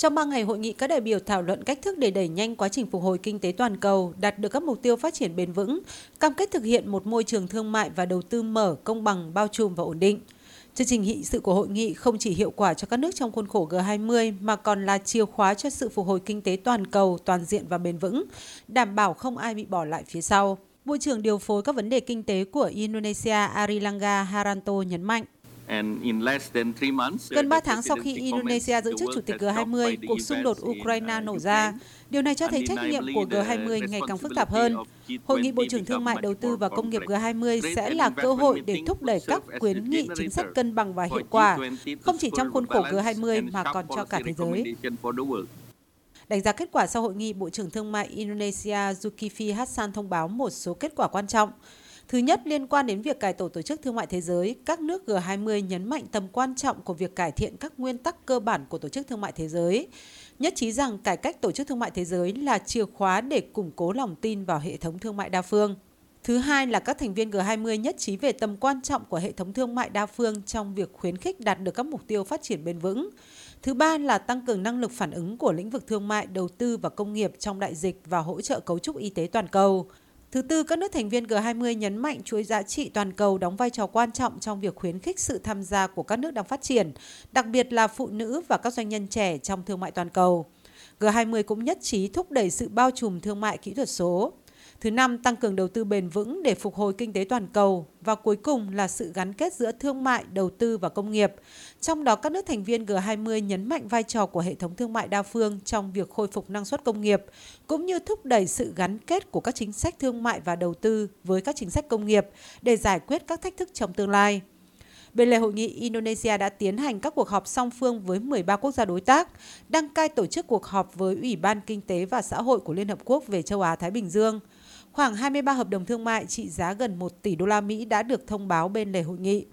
Trong 3 ngày hội nghị, các đại biểu thảo luận cách thức để đẩy nhanh quá trình phục hồi kinh tế toàn cầu, đạt được các mục tiêu phát triển bền vững, cam kết thực hiện một môi trường thương mại và đầu tư mở, công bằng, bao trùm và ổn định. Chương trình nghị sự của hội nghị không chỉ hiệu quả cho các nước trong khuôn khổ G20 mà còn là chìa khóa cho sự phục hồi kinh tế toàn cầu, toàn diện và bền vững, đảm bảo không ai bị bỏ lại phía sau. Bộ trưởng điều phối các vấn đề kinh tế của Indonesia Arilangga Haranto nhấn mạnh. Gần 3 tháng sau khi Indonesia giữ chức chủ tịch G20, cuộc xung đột Ukraine nổ ra. Điều này cho thấy trách nhiệm của G20 ngày càng phức tạp hơn. Hội nghị Bộ trưởng Thương mại Đầu tư và Công nghiệp G20 sẽ là cơ hội để thúc đẩy các khuyến nghị chính sách cân bằng và hiệu quả, không chỉ trong khuôn khổ G20 mà còn cho cả thế giới. Đánh giá kết quả sau hội nghị, Bộ trưởng Thương mại Indonesia Zulkifli Hassan thông báo một số kết quả quan trọng. Thứ nhất, liên quan đến việc cải tổ Tổ chức Thương mại Thế giới, các nước G20 nhấn mạnh tầm quan trọng của việc cải thiện các nguyên tắc cơ bản của Tổ chức Thương mại Thế giới, nhất trí rằng cải cách Tổ chức Thương mại Thế giới là chìa khóa để củng cố lòng tin vào hệ thống thương mại đa phương. Thứ hai là các thành viên G20 nhất trí về tầm quan trọng của hệ thống thương mại đa phương trong việc khuyến khích đạt được các mục tiêu phát triển bền vững. Thứ ba là tăng cường năng lực phản ứng của lĩnh vực thương mại, đầu tư và công nghiệp trong đại dịch và hỗ trợ cấu trúc y tế toàn cầu. Thứ tư, các nước thành viên G20 nhấn mạnh chuỗi giá trị toàn cầu đóng vai trò quan trọng trong việc khuyến khích sự tham gia của các nước đang phát triển, đặc biệt là phụ nữ và các doanh nhân trẻ trong thương mại toàn cầu. G20 cũng nhất trí thúc đẩy sự bao trùm thương mại kỹ thuật số. Thứ năm, tăng cường đầu tư bền vững để phục hồi kinh tế toàn cầu. Và cuối cùng là sự gắn kết giữa thương mại, đầu tư và công nghiệp. Trong đó, các nước thành viên G20 nhấn mạnh vai trò của hệ thống thương mại đa phương trong việc khôi phục năng suất công nghiệp, cũng như thúc đẩy sự gắn kết của các chính sách thương mại và đầu tư với các chính sách công nghiệp để giải quyết các thách thức trong tương lai. Bên lề hội nghị, Indonesia đã tiến hành các cuộc họp song phương với 13 quốc gia đối tác, đăng cai tổ chức cuộc họp với Ủy ban Kinh tế và Xã hội của Liên Hợp Quốc về châu Á-Thái Bình Dương. Khoảng 23 hợp đồng thương mại trị giá gần 1 tỷ đô la Mỹ đã được thông báo bên lề hội nghị.